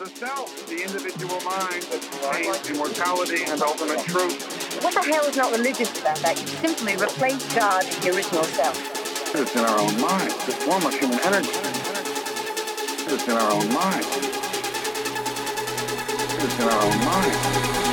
the self, the individual mind, the change, immortality, and ultimate truth. What the hell is not religious about that? You simply replace God in the original self. It's in our own mind, the form of human energy. It's in our own mind. It's in our own mind.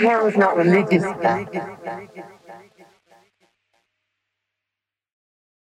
hair was not religious.